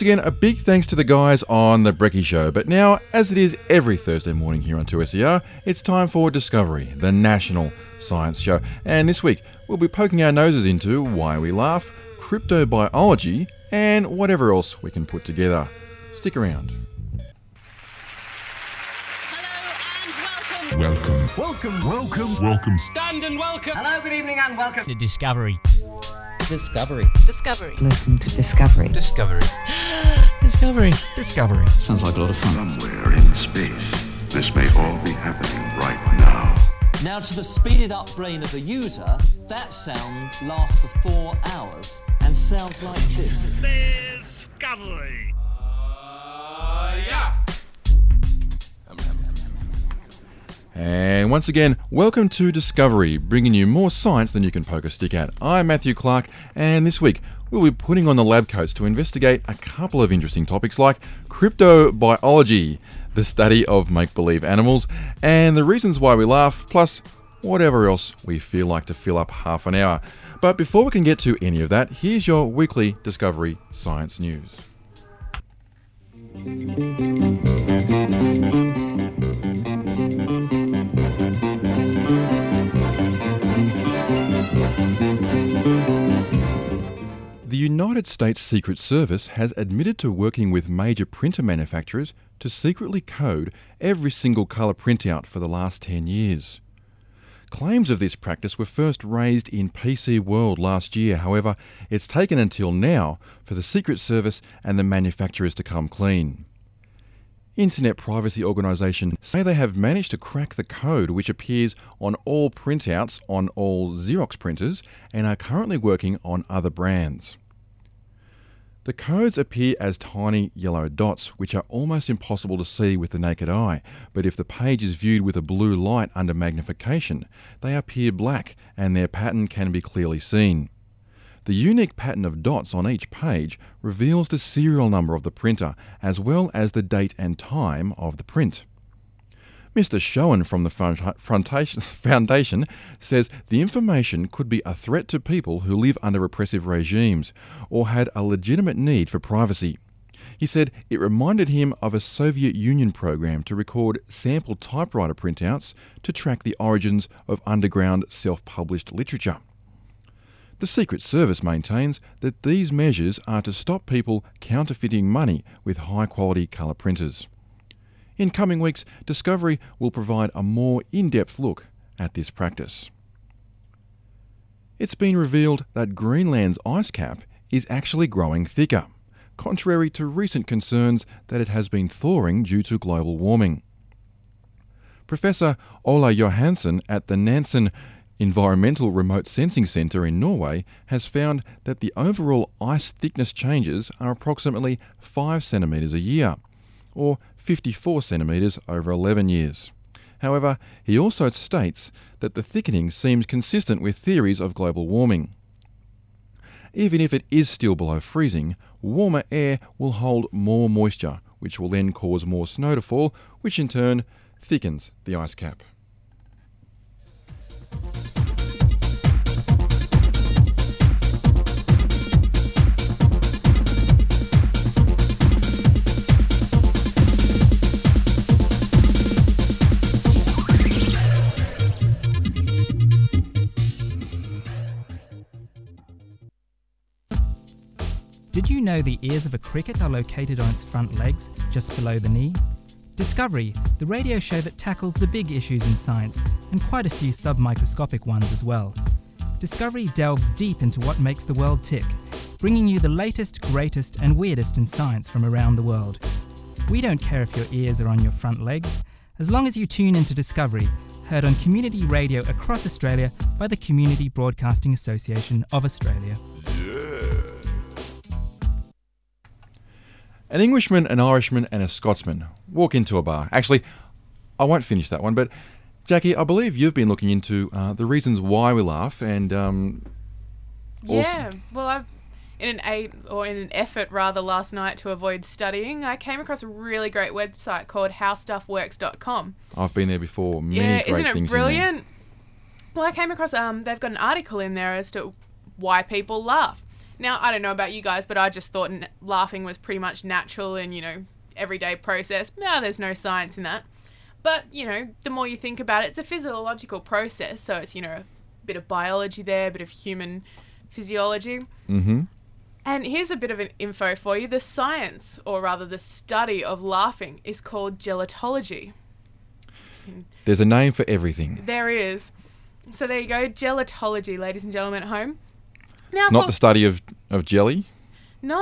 once again, a big thanks to the guys on The Brecky Show. But now, as it is every Thursday morning here on 2SER, it's time for Discovery, the national science show. And this week, we'll be poking our noses into why we laugh, cryptobiology, and whatever else we can put together. Stick around. Welcome. Welcome. Welcome. Welcome. Stand and welcome. Hello, good evening, and welcome. to Discovery. Discovery. Discovery. Listen to Discovery. Discovery. Discovery. Discovery. Sounds like a lot of fun. Somewhere in space, this may all be happening right now. Now, to the speeded up brain of the user, that sound lasts for four hours and sounds like this. Discovery. Ah, And once again, welcome to Discovery, bringing you more science than you can poke a stick at. I'm Matthew Clark, and this week we'll be putting on the lab coats to investigate a couple of interesting topics like cryptobiology, the study of make believe animals, and the reasons why we laugh, plus whatever else we feel like to fill up half an hour. But before we can get to any of that, here's your weekly Discovery Science News. United States Secret Service has admitted to working with major printer manufacturers to secretly code every single colour printout for the last 10 years. Claims of this practice were first raised in PC World last year, however, it's taken until now for the Secret Service and the manufacturers to come clean. Internet privacy organisations say they have managed to crack the code which appears on all printouts on all Xerox printers and are currently working on other brands. The codes appear as tiny yellow dots, which are almost impossible to see with the naked eye, but if the page is viewed with a blue light under magnification, they appear black and their pattern can be clearly seen. The unique pattern of dots on each page reveals the serial number of the printer as well as the date and time of the print. Mr. Schoen from the Foundation says the information could be a threat to people who live under repressive regimes or had a legitimate need for privacy. He said it reminded him of a Soviet Union program to record sample typewriter printouts to track the origins of underground self published literature. The Secret Service maintains that these measures are to stop people counterfeiting money with high quality colour printers. In coming weeks, Discovery will provide a more in depth look at this practice. It's been revealed that Greenland's ice cap is actually growing thicker, contrary to recent concerns that it has been thawing due to global warming. Professor Ola Johannessen at the Nansen Environmental Remote Sensing Centre in Norway has found that the overall ice thickness changes are approximately 5 centimetres a year, or 54 centimetres over 11 years. However, he also states that the thickening seems consistent with theories of global warming. Even if it is still below freezing, warmer air will hold more moisture, which will then cause more snow to fall, which in turn thickens the ice cap. Know the ears of a cricket are located on its front legs, just below the knee? Discovery, the radio show that tackles the big issues in science, and quite a few submicroscopic ones as well. Discovery delves deep into what makes the world tick, bringing you the latest, greatest, and weirdest in science from around the world. We don't care if your ears are on your front legs, as long as you tune into Discovery, heard on community radio across Australia by the Community Broadcasting Association of Australia. An Englishman, an Irishman, and a Scotsman walk into a bar. Actually, I won't finish that one, but Jackie, I believe you've been looking into uh, the reasons why we laugh, and um, Yeah, well, I've in an a or in an effort rather last night to avoid studying, I came across a really great website called howstuffworks.com. I've been there before. Many yeah, isn't it brilliant? Well, I came across um they've got an article in there as to why people laugh. Now, I don't know about you guys, but I just thought n- laughing was pretty much natural and, you know, everyday process. Now, there's no science in that. But, you know, the more you think about it, it's a physiological process. So it's, you know, a bit of biology there, a bit of human physiology. Mm-hmm. And here's a bit of an info for you. The science, or rather the study of laughing, is called gelotology. There's a name for everything. There is. So there you go, gelotology, ladies and gentlemen at home. Now, It's not the study of, of jelly. No,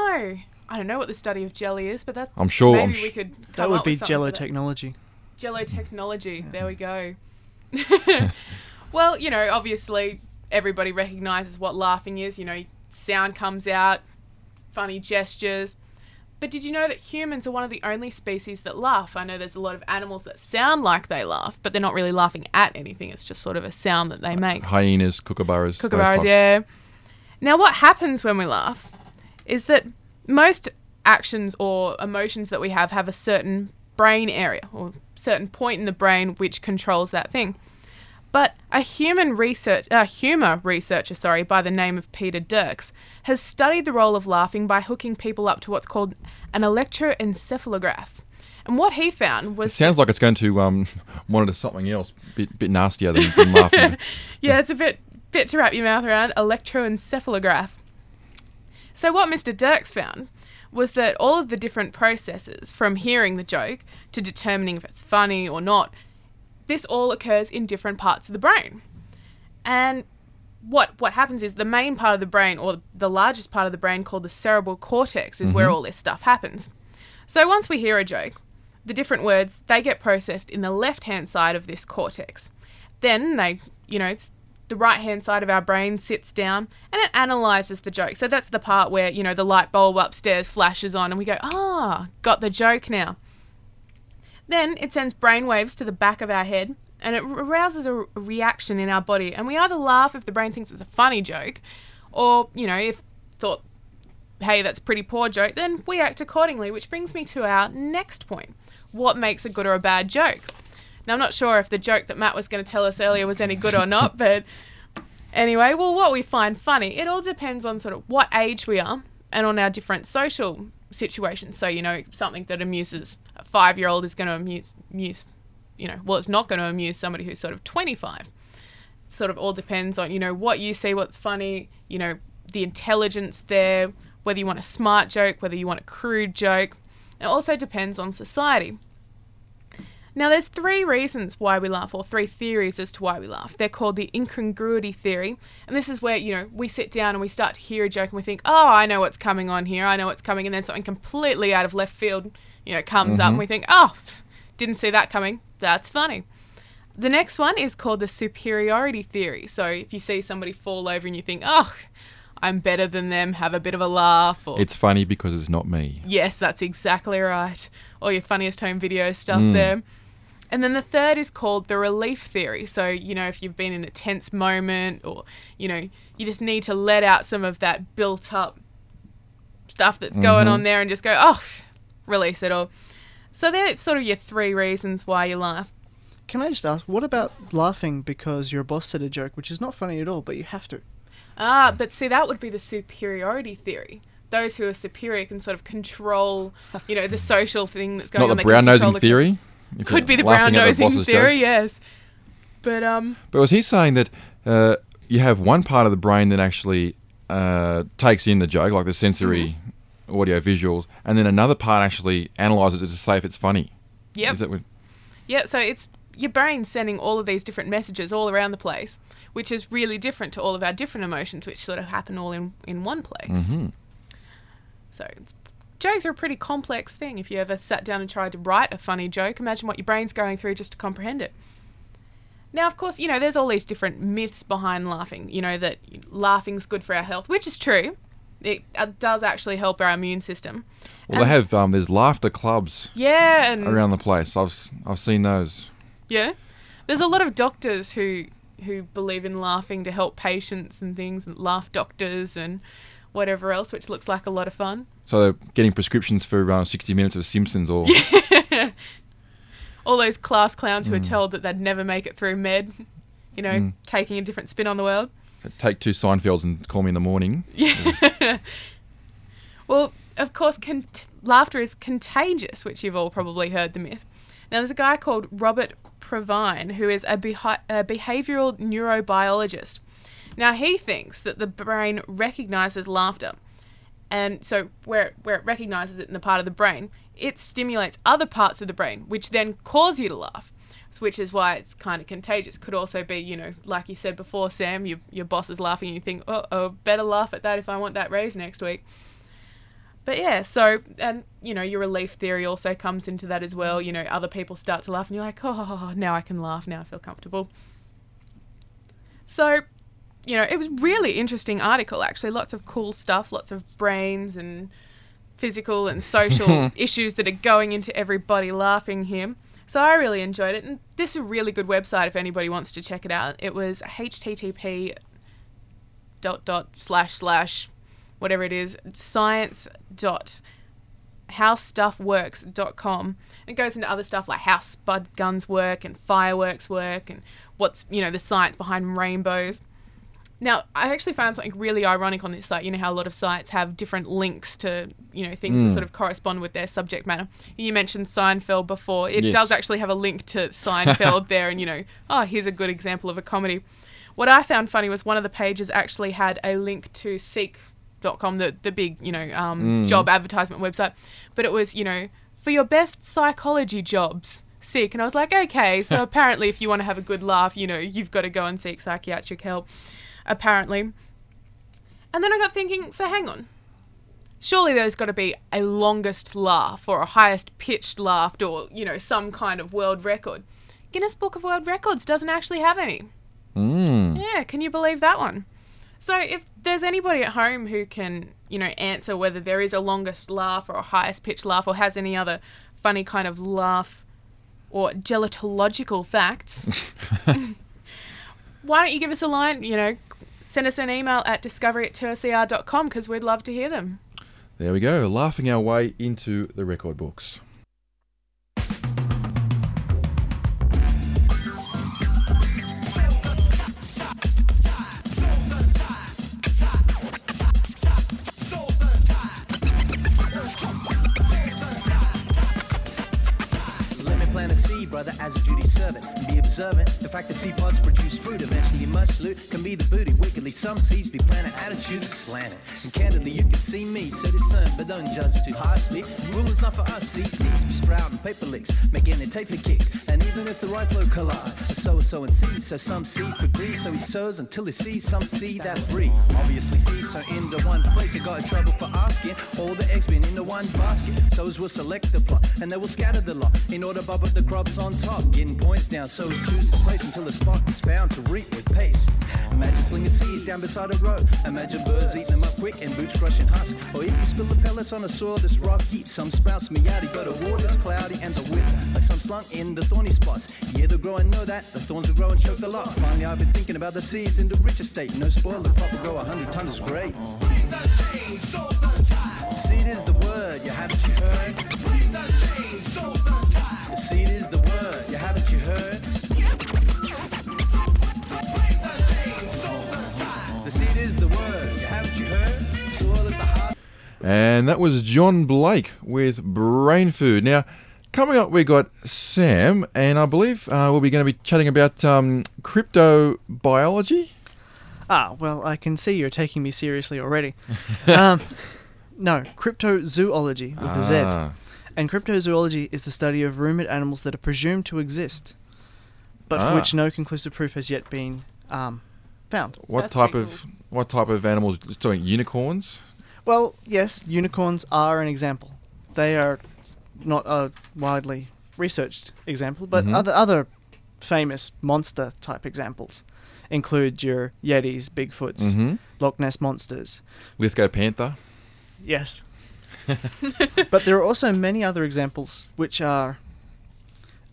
I don't know what the study of jelly is, but that I'm sure- maybe I'm we could. Come That would up be with Jello technology. Jello technology. There we go. well, you know, obviously everybody recognizes what laughing is. You know, sound comes out, funny gestures. But did you know that humans are one of the only species that laugh? I know there's a lot of animals that sound like they laugh, but they're not really laughing at anything. It's just sort of a sound that they make. Hyenas, kookaburras. those Kookaburras, types. yeah. Now, what happens when we laugh is that most actions or emotions that we have have a certain brain area or certain point in the brain which controls that thing. But a human research, a humor researcher, sorry, by the name of Peter Derks, has studied the role of laughing by hooking people up to what's called an electroencephalograph. And what he found was Sounds like it's going to um, monitor something else, bit bit nastier than, than laughing. yeah, it's a bit bit to wrap your mouth around. Electroencephalograph. So what Mr. Derks found was that all of the different processes, from hearing the joke to determining if it's funny or not, this all occurs in different parts of the brain. And what what happens is the main part of the brain, or the largest part of the brain, called the cerebral cortex, is where mm-hmm. all this stuff happens. So once we hear a joke, the different words they get processed in the left hand side of this cortex. Then they, you know, it's the right hand side of our brain sits down and it analyzes the joke. So that's the part where, you know, the light bulb upstairs flashes on and we go, ah, got the joke now. Then it sends brainwaves to the back of our head and it arouses a reaction in our body. And we either laugh if the brain thinks it's a funny joke, or, you know, if thought, hey, that's a pretty poor joke, then we act accordingly, which brings me to our next point. What makes a good or a bad joke? Now, I'm not sure if the joke that Matt was going to tell us earlier was any good or not, but anyway, well, what we find funny, it all depends on sort of what age we are and on our different social situations. So, you know, something that amuses a five year old is going to amuse, amuse, you know, well, it's not going to amuse somebody who's sort of 25. Sort of all depends on, you know, what you see, what's funny, you know, the intelligence there, whether you want a smart joke, whether you want a crude joke. It also depends on society. Now, there's three reasons why we laugh, or three theories as to why we laugh. They're called the incongruity theory, and this is where you know we sit down and we start to hear a joke and we think, "Oh, I know what's coming on here. I know what's coming," and then something completely out of left field, you know, comes up and we mm-hmm. think, "Oh, didn't see that coming. That's funny." The next one is called the superiority theory. So if you see somebody fall over and you think, "Oh, I'm better than them," have a bit of a laugh, or It's funny because it's not me. Yes, that's exactly right. All your funniest home video stuff mm. there. And then the third is called the relief theory. So, you know, if you've been in a tense moment or, you know, you just need to let out some of that built up stuff that's going on there and just go, oh, release it all. So they're sort of your three reasons why you laugh. Can I just ask, what about laughing because your boss said a joke, which is not funny at all, but you have to? Ah, but see, that would be the superiority theory. Those who are superior can sort of control, you know, the social thing that's going Not on. the brown nosing the- theory. Could be the brown at the nosing theory, jokes. yes. But um, But was he saying that uh, you have one part of the brain that actually uh, takes in the joke, like the sensory, Mm-hmm. audio, visuals, and then another part actually analyzes it to say if it's funny? yep, Is that what? yeah. So it's your brain sending all of these different messages all around the place, which is really different to all of our different emotions, which sort of happen all in in one place. Mhm. So it's, jokes are a pretty complex thing. If you ever sat down and tried to write a funny joke, imagine what your brain's going through just to comprehend it. Now, of course, you know, there's all these different myths behind laughing. You know, that laughing's good for our health, which is true. It uh, does actually help our immune system. Well, they have um, there's laughter clubs Yeah, and around the place. I've I've seen those. yeah, there's a lot of doctors who who believe in laughing to help patients and things, and laugh doctors and whatever else, which looks like a lot of fun. So they're getting prescriptions for uh, 60 minutes of Simpsons or All those class clowns who are told that they'd never make it through med, you know, taking a different spin on the world. take two Seinfelds and call me in the morning. Yeah. Well, of course, con- laughter is contagious, which you've all probably heard the myth. Now, there's a guy called Robert Provine who is a, behi- a behavioral neurobiologist. Now, he thinks that the brain recognizes laughter. And so, where, where it recognizes it in the part of the brain, it stimulates other parts of the brain, which then cause you to laugh. Which is why it's kind of contagious. Could also be, you know, like you said before, Sam, your, your boss is laughing and you think, oh, oh, better laugh at that if I want that raise next week. But yeah, so and you know your relief theory also comes into that as well. You know, other people start to laugh, and you're like, oh, now I can laugh. Now I feel comfortable. So, you know, it was really interesting article actually. Lots of cool stuff, lots of brains and physical and social issues that are going into everybody laughing him. So I really enjoyed it, and this is a really good website if anybody wants to check it out. It was http dot dot slash slash whatever it is science dot howstuffworks.com it goes into other stuff like how spud guns work and fireworks work and what's you know the science behind rainbows now i actually found something really ironic on this site. You know how a lot of sites have different links to you know things that sort of correspond with their subject matter. You mentioned seinfeld before. It Yes. does actually have a link to seinfeld there and you know oh here's a good example of a comedy. What i found funny was one of the pages actually had a link to seek.com the, the big you know um, job advertisement website. But it was you know for your best psychology jobs seek. And i was like okay so apparently if you want to have a good laugh you know you've got to go and seek psychiatric help apparently and then i got thinking so hang on surely there's got to be a longest laugh or a highest pitched laugh or you know some kind of world record guinness book of world records doesn't actually have any Mm. yeah, can you believe that one? So if there's anybody at home who can, you know, answer whether there is a longest laugh or a highest pitched laugh or has any other funny kind of laugh or gelotological facts, why don't you give us a line, you know, send us an email at discovery at 2ser.com because we'd love to hear them. There we go, laughing our way into the record books. As a duty servant. And be observant. The fact that seed pods produce fruit, eventually you must loot can be the booty. Wickedly, some seeds be planted, attitudes slanted. And candidly, you can see me, so discern, but don't judge too harshly. Rule is not for us, see seeds be sprouting, paper licks, making it tape for kicks. And even if the right flow collide, a sower sowing seeds, so some seed could greed, so he sows until he sees some seed that breed. Obviously, seeds so in the one place, you got trouble for asking. All the eggs been in the one basket. Sows will select the plot, and they will scatter the lot in order to up the crops on top. Getting points down, sows choose the place until the spot is found to reap with pace. Imagine slinging seeds down beside a road. Imagine birds eating them up quick and boots crushing husk. Or if you spill the pellets on a soil that's rocky, some sprouts meowdy, but the water's cloudy and the whip like some slunk in the thorny spots. Yeah, the grow and know that the thorns will grow and choke the lot. Finally, I've been thinking about the seeds in the richer state. No spoil, the crop will grow a hundred times great. Is the you heard? The seed is the word, you haven't you heard? The seed is the word, the And that was John Blake with Brain Food. Now, coming up, we got Sam, and I believe uh, we'll be going to be chatting about um, crypto biology. Ah, well, I can see you're taking me seriously already. um, no, cryptozoology with a Z. Ah. And cryptozoology is the study of rumored animals that are presumed to exist, but Ah. for which no conclusive proof has yet been um, found. What That's type pretty of what type of animals? Doing unicorns? Well, yes, unicorns are an example. They are not a widely researched example, but Mhm. other other famous monster type examples include your Yetis, Bigfoots, Mhm. Loch Ness monsters. Lithgow panther. Yes. but there are also many other examples which are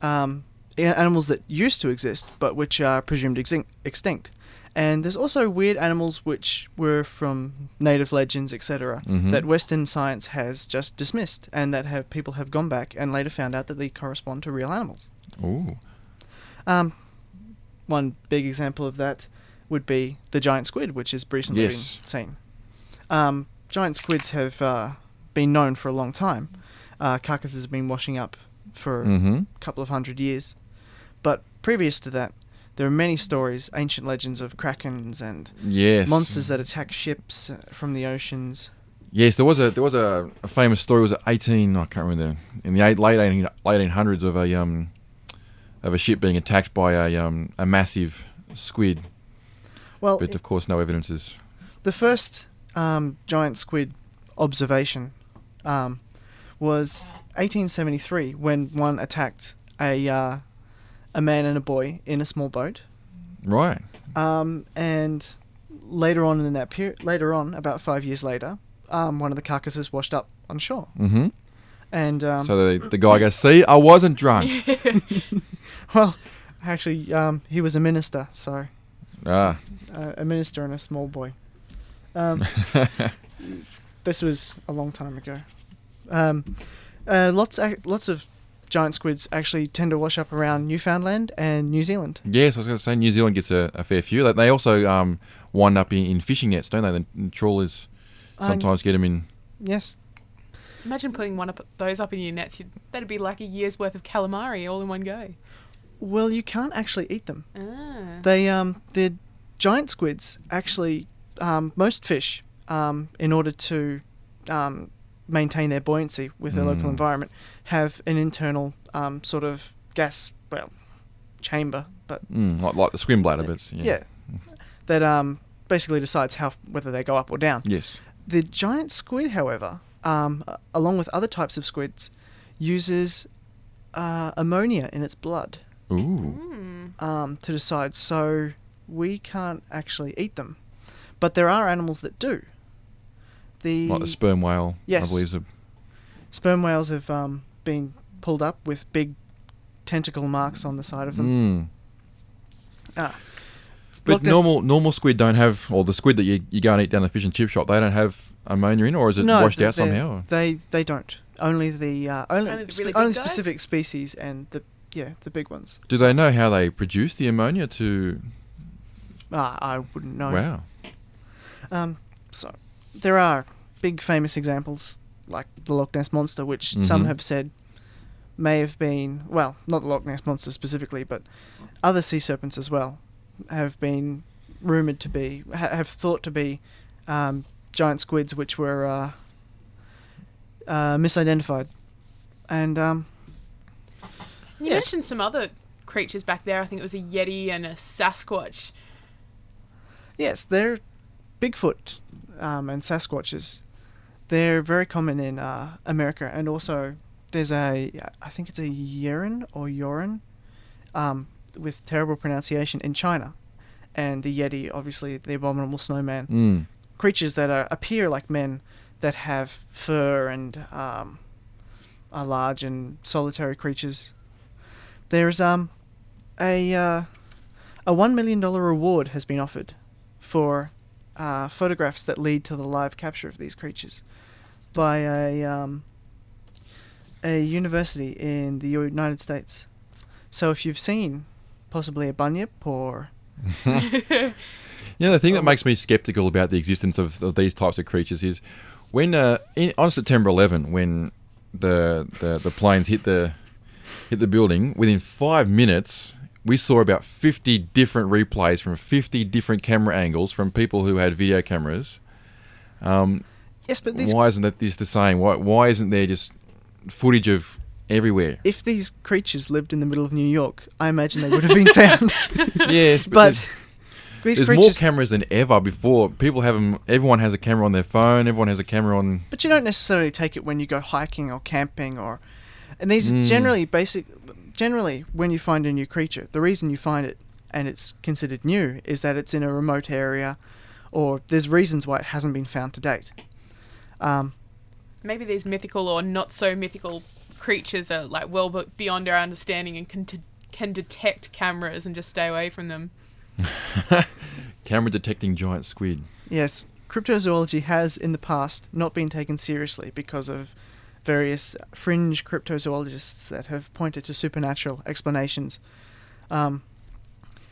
um, a- animals that used to exist but which are presumed exin- extinct. And there's also weird animals which were from native legends, etc., Mhm. that Western science has just dismissed, and that have people have gone back and later found out that they correspond to real animals. Ooh. Um, one big example of that would be the giant squid, which has recently Yes. been seen. Um, giant squids have uh, been known for a long time. Uh, carcasses have been washing up for Mm-hmm. a couple of hundred years. But previous to that, there are many stories, ancient legends of krakens and Yes. monsters that attack ships uh, from the oceans. Yes, there was a there was a, a famous story. It was eighteen. I can't remember in the eight, late eighteen eighteen hundreds of a um of a ship being attacked by a um a massive squid. Well, But of course, no evidence is. The first um, giant squid observation um, was 1873 when one attacked a uh, a man and a boy in a small boat. Right. Um, and later on in that period, later on, about five years later, um, one of the carcasses washed up on shore. Mm-hmm. And um, so the the guy goes, "See, I wasn't drunk." well, actually, um, he was a minister, so ah. uh, a minister and a small boy. Um, this was a long time ago. Um, uh, lots, ac- lots of giant squids actually tend to wash up around Newfoundland and New Zealand. Yes, I was going to say New Zealand gets a, a fair few. They, they also um, wind up in, in fishing nets, don't they? The trawlers Um, sometimes get them in. Yes, Imagine putting one of those up in your nets. You'd, that'd be like a year's worth of calamari all in one go. well, you can't actually eat them. Ah. They, um, the giant squids actually, um, most fish, um, in order to um, maintain their buoyancy with their local Mm. environment, have an internal um, sort of gas, well, chamber, but Mm, like, like the swim bladder, but it's- yeah, that um, basically decides how whether they go up or down. Yes. The giant squid, however, um, along with other types of squids, uses uh, ammonia in its blood Ooh. um, to decide. So we can't actually eat them, but there are animals that do. The, Like the sperm whale, Yes. I believe. Is a, sperm whales have um, been pulled up with big tentacle marks on the side of them. mm. Ah. But Loch normal normal squid don't have, or the squid that you, you go and eat down the fish and chip shop, they don't have ammonia in, or is it no, washed out somehow? or- They they don't. Only the uh, only Only the spe- really only specific species and the yeah the big ones. Do they know how they produce the ammonia to? Ah, I wouldn't know. Wow. Um, so there are big famous examples like the Loch Ness monster, which some Mhm. have said may have been well, not the Loch Ness monster specifically, but other sea serpents as well have been rumored to be ha- have thought to be um, giant squids, which were uh, uh, misidentified, and um, You Yes. mentioned some other creatures back there. I think it was a yeti and a sasquatch. Yes, they're Bigfoot um, and Sasquatches. They're very common in uh, America, and also there's a I think it's a Yeren or Yoren, um, with terrible pronunciation in China, and the Yeti, obviously the abominable snowman, Mm. creatures that are, appear like men, that have fur and um, are large and solitary creatures. There's um a uh, a one million dollar reward has been offered for uh, photographs that lead to the live capture of these creatures by a um, a university in the United States. So if you've seen possibly a bunyip or know, the thing that makes me skeptical about the existence of, of these types of creatures is when uh, in, on September 11, when the, the the planes hit the hit the building, within five minutes we saw about 50 different replays from 50 different camera angles from people who had video cameras. Um, yes, but these why isn't that this the same? Why why isn't there just footage of everywhere? if these creatures lived in the middle of New York, I imagine they would have been found. Yes, but, but there's more cameras than ever before. People have them. Everyone has a camera on their phone. Everyone has a camera on. but you don't necessarily take it when you go hiking or camping or, and these Mm. generally basic, generally when you find a new creature, the reason you find it and it's considered new is that it's in a remote area, or there's reasons why it hasn't been found to date. Um, Maybe these mythical or not so mythical creatures are like well beyond our understanding and can t- can detect cameras and just stay away from them. Camera detecting giant squid. Yes, cryptozoology has in the past not been taken seriously because of various fringe cryptozoologists that have pointed to supernatural explanations. Um,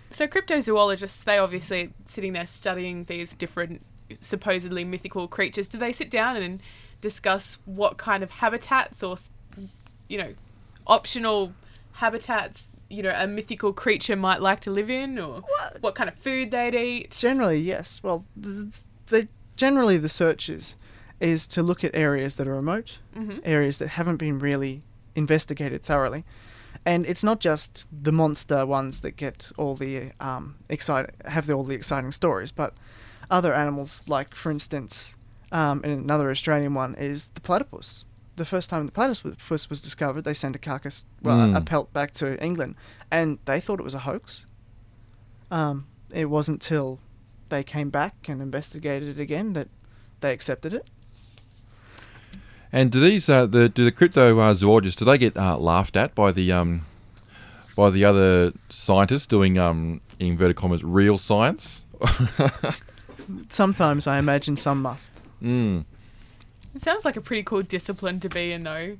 So cryptozoologists, they obviously sitting there studying these different supposedly mythical creatures. Do they sit down and discuss what kind of habitats or, you know, optional habitats, you know, a mythical creature might like to live in, or what kind of food they'd eat? generally, yes. Well, the, the generally the search is, is to look at areas that are remote, Mhm. areas that haven't been really investigated thoroughly, and it's not just the monster ones that get all the um, excite have the, all the exciting stories, but other animals like, for instance, um, and another Australian one is the platypus. The first time the platypus was discovered, they sent a carcass, well, a- a Mm. pelt back to England, and they thought it was a hoax. Um, it wasn't till they came back and investigated it again that they accepted it. And do these uh, the do the crypto uh, zoologists do they get uh, laughed at by the um by the other scientists doing um in inverted commas real science? Sometimes I imagine some must. mm. It sounds like a pretty cool discipline to be in, though.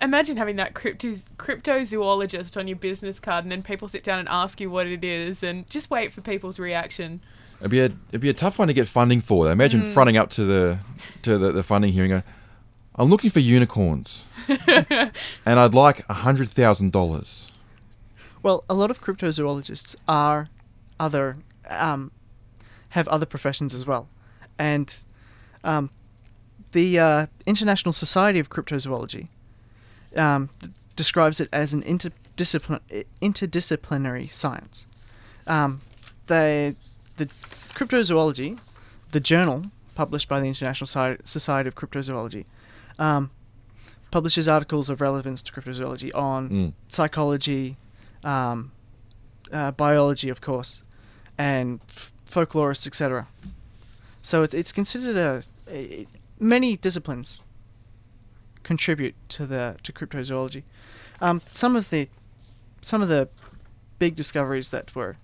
Imagine having that crypto cryptozoologist on your business card, and then people sit down and ask you what it is, and just wait for people's reaction. It'd be a it'd be a tough one to get funding for. Imagine Mm. fronting up to the to the, the funding hearing. Go, I'm looking for unicorns, and I'd like a hundred thousand dollars. Well, a lot of cryptozoologists are other um, have other professions as well, and um, the uh, International Society of Cryptozoology um, d- describes it as an interdiscipline- i- interdisciplinary science. Um, they the cryptozoology, the journal published by the International Society of Cryptozoology, um, publishes articles of relevance to cryptozoology on Mm. psychology, um, uh, biology, of course, and f- folklorists, etc. So it's, it's considered a, a many disciplines contribute to the to cryptozoology. Um, some of the some of the big discoveries that were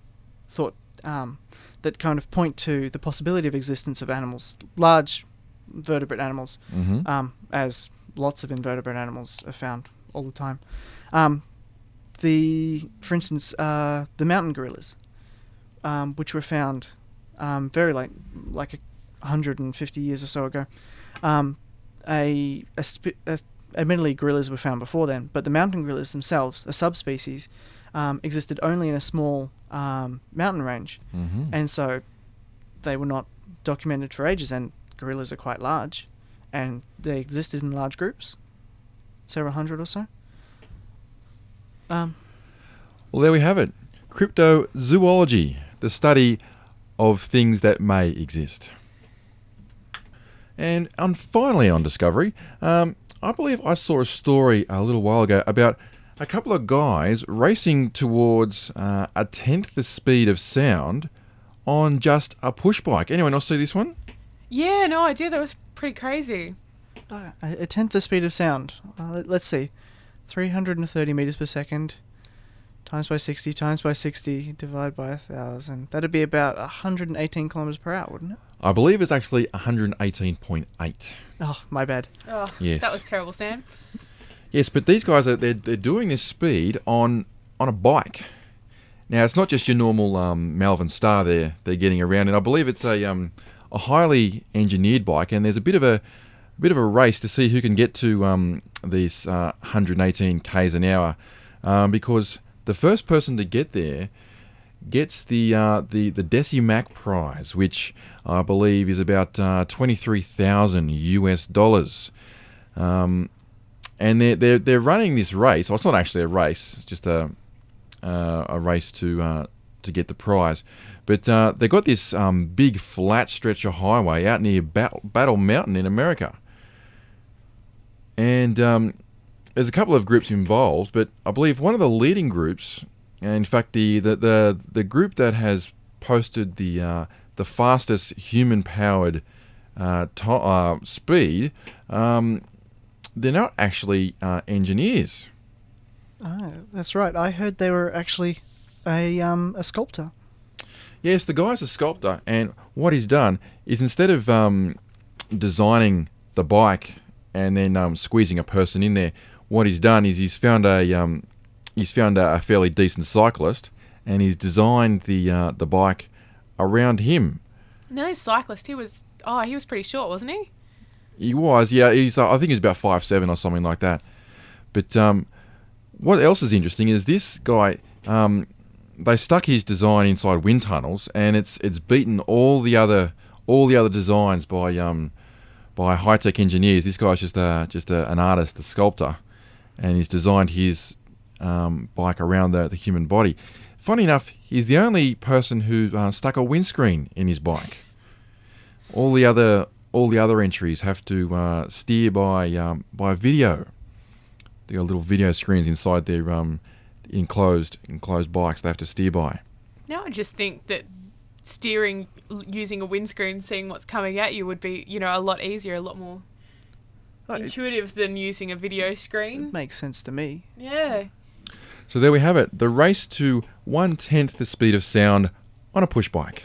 thought um, that kind of point to the possibility of existence of animals, large vertebrate animals, Mhm. um, as lots of invertebrate animals are found all the time. Um, the, for instance, uh, the mountain gorillas, um, which were found um, very late, like a 150 years or so ago. Um, a, a, sp- a admittedly gorillas were found before then, but the mountain gorillas themselves, a subspecies, um, existed only in a small um, mountain range, Mhm. and so they were not documented for ages. And gorillas are quite large, and they existed in large groups, several hundred or so. Um, Well, there we have it. Cryptozoology, the study of things that may exist. And on, finally, on Discovery, um, I believe I saw a story a little while ago about a couple of guys racing towards uh, a tenth the speed of sound on just a push bike. Anyone else see this one? Yeah, no idea. That was pretty crazy. Uh, a a tenth the speed of sound. Uh, let- let's see, 330 meters per second times by 60 times by 60 divided by a thousand. That'd be about 118 kilometers per hour, wouldn't it? I believe it's actually 118.8. Oh, my bad. Oh, Yes. that was terrible, Sam. Yes, but these guys are they're, they're doing this speed on on a bike. Now it's not just your normal um, Malvern Star they're they're getting around, and I believe it's a um, a highly engineered bike, and there's a bit of a, bit of a race to see who can get to um, these uh, 118 k's an hour, um, because the first person to get there gets the uh, the the DeciMach prize, which I believe is about uh, twenty three thousand US dollars. Um, and they're, they're they're running this race. Well, it's not actually a race; it's just a uh, a race to uh, to get the prize. But uh, they've got this um, big flat stretch of highway out near Battle, Battle Mountain in America, and um, there's a couple of groups involved. But I believe one of the leading groups, and in fact the the the, the group that has posted the uh, the fastest human powered uh, to- uh, speed. Um, they're not actually uh, engineers. Ah, that's right. I heard they were actually a um a sculptor. Yes, the guy's a sculptor, and what he's done is instead of um, designing the bike and then um, squeezing a person in there, what he's done is he's found a um, he's found a, a fairly decent cyclist, and he's designed the uh, the bike around him. No cyclist. He was. Oh, he was pretty short, wasn't he? He was, yeah. He's uh, I think he's about five seven or something like that. But um, what else is interesting is this guy. Um, they stuck his design inside wind tunnels, and it's it's beaten all the other all the other designs by um, by high tech engineers. This guy's just a just a, an artist, a sculptor, and he's designed his um, bike around the, the human body. Funny enough, he's the only person who uh, stuck a windscreen in his bike. All the other all the other entries have to uh, steer by um, by video. They got little video screens inside their um, enclosed enclosed bikes. They have to steer by. Now I just think that steering using a windscreen, seeing what's coming at you, would be you know a lot easier, a lot more Like, intuitive than using a video screen. makes sense to me. Yeah. So there we have it. The race to one tenth the speed of sound on a push bike.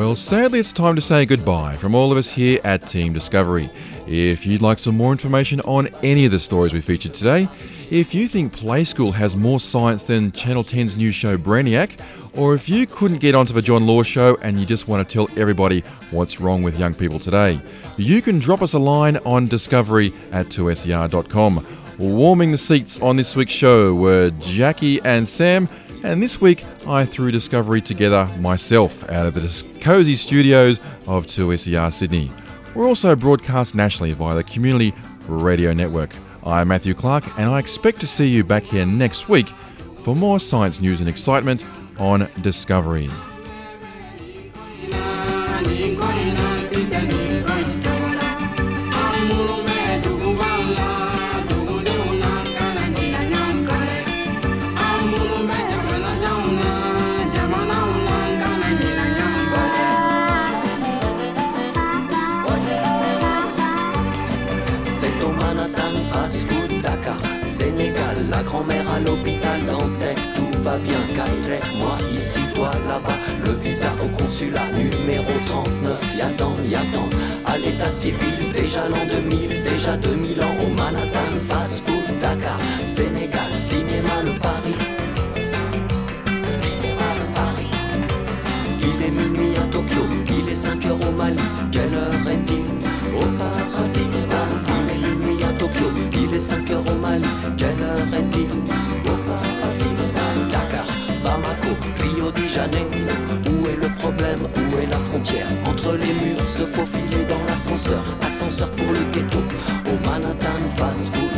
Well, sadly, it's time to say goodbye from all of us here at Team Discovery. If you'd like some more information on any of the stories we featured today, if you think Play School has more science than Channel 10's new show Brainiac, or if you couldn't get onto the John Laws show and you just want to tell everybody what's wrong with young people today, you can drop us a line on discovery at 2ser.com. Warming the seats on this week's show were Jackie and Sam, and this week I threw Discovery together myself out of the cosy studios of 2SER Sydney. We're also broadcast nationally via the Community Radio Network. I'm Matthew Clark, and I expect to see you back here next week for more science news and excitement on Discovery. Déjà l'an 2000, déjà 2000 ans, au Manhattan Fast Food Dakar, Sénégal, cinéma le Paris. Cinéma le Paris. Il est minuit à Tokyo, il est 5 heures au Mali. Quelle heure est-il? Au paradis Il est minuit à Tokyo, il est 5 heures au Mali. Quelle heure est-il? Où est la frontière Entre les murs, se faufiler dans l'ascenseur. Ascenseur pour le ghetto. Au Manhattan, fast food,